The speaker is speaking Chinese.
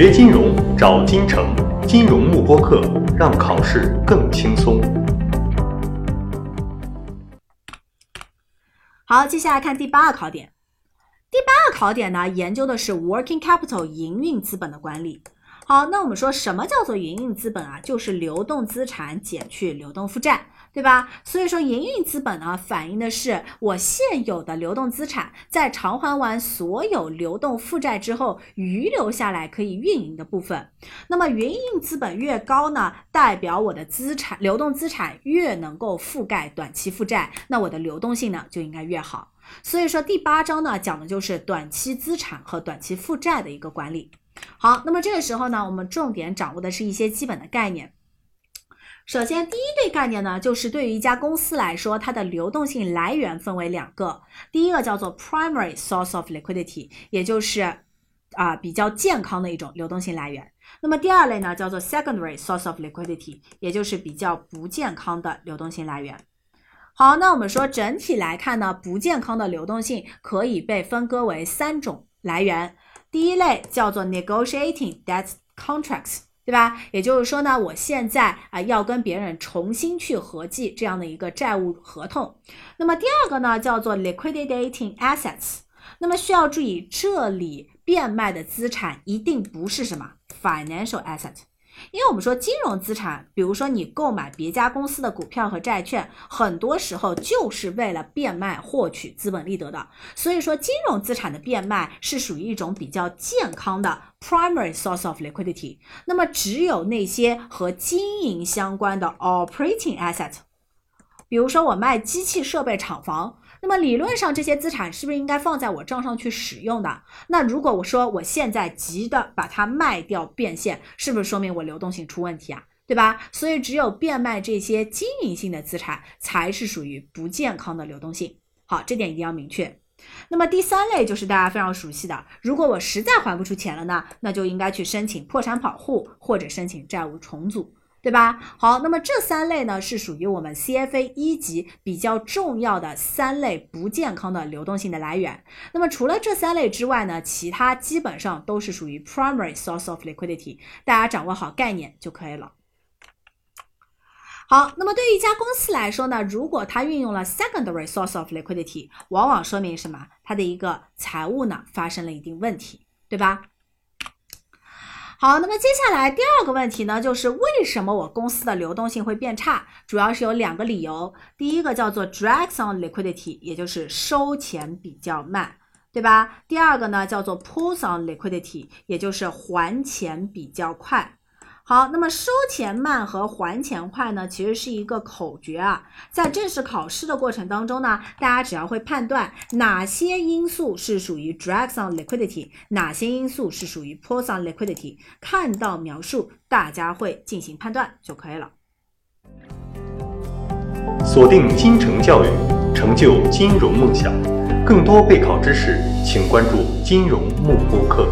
学金融找金城，金融慕播课，让考试更轻松。好，接下来看第八个考点。第八个考点呢，研究的是 working capital 营运资本的管理。好，那我们说什么叫做营运资本啊？就是流动资产减去流动负债，对吧？所以说营运资本呢，反映的是我现有的流动资产在偿还完所有流动负债之后，余留下来可以运营的部分。那么营运资本越高呢，代表我的资产流动资产越能够覆盖短期负债，那我的流动性呢就应该越好。所以说第八章呢，讲的就是短期资产和短期负债的一个管理。好，那么这个时候呢，我们重点掌握的是一些基本的概念。首先，第一类概念呢，就是对于一家公司来说，它的流动性来源分为两个。第一个叫做 primary source of liquidity，也就是啊比较健康的一种流动性来源。那么第二类呢，叫做 secondary source of liquidity，也就是比较不健康的流动性来源。好，那我们说整体来看呢，不健康的流动性可以被分割为三种来源。第一类叫做 negotiating debt contracts，对吧？也就是说呢，我现在啊要跟别人重新去合计这样的一个债务合同。那么第二个呢叫做 liquidating assets。那么需要注意，这里变卖的资产一定不是什么 financial asset。因为我们说金融资产，比如说你购买别家公司的股票和债券，很多时候就是为了变卖获取资本利得的。所以说，金融资产的变卖是属于一种比较健康的 primary source of liquidity。那么，只有那些和经营相关的 operating asset，比如说我卖机器设备厂房。那么理论上这些资产是不是应该放在我账上去使用的？那如果我说我现在急的把它卖掉变现，是不是说明我流动性出问题啊？对吧？所以只有变卖这些经营性的资产才是属于不健康的流动性。好，这点一定要明确。那么第三类就是大家非常熟悉的，如果我实在还不出钱了呢，那就应该去申请破产保护或者申请债务重组。对吧？好，那么这三类呢是属于我们 CFA 一级比较重要的三类不健康的流动性的来源。那么除了这三类之外呢，其他基本上都是属于 primary source of liquidity。大家掌握好概念就可以了。好，那么对于一家公司来说呢，如果它运用了 secondary source of liquidity，往往说明什么？它的一个财务呢发生了一定问题，对吧？好，那么接下来第二个问题呢，就是为什么我公司的流动性会变差？主要是有两个理由。第一个叫做 drags on liquidity，也就是收钱比较慢，对吧？第二个呢叫做 pulls on liquidity，也就是还钱比较快。好，那么收钱慢和还钱快呢，其实是一个口诀啊。在正式考试的过程当中呢，大家只要会判断哪些因素是属于 drags on liquidity，哪些因素是属于 pulls on liquidity，看到描述，大家会进行判断就可以了。锁定金城教育，成就金融梦想。更多备考知识，请关注金融慕播课。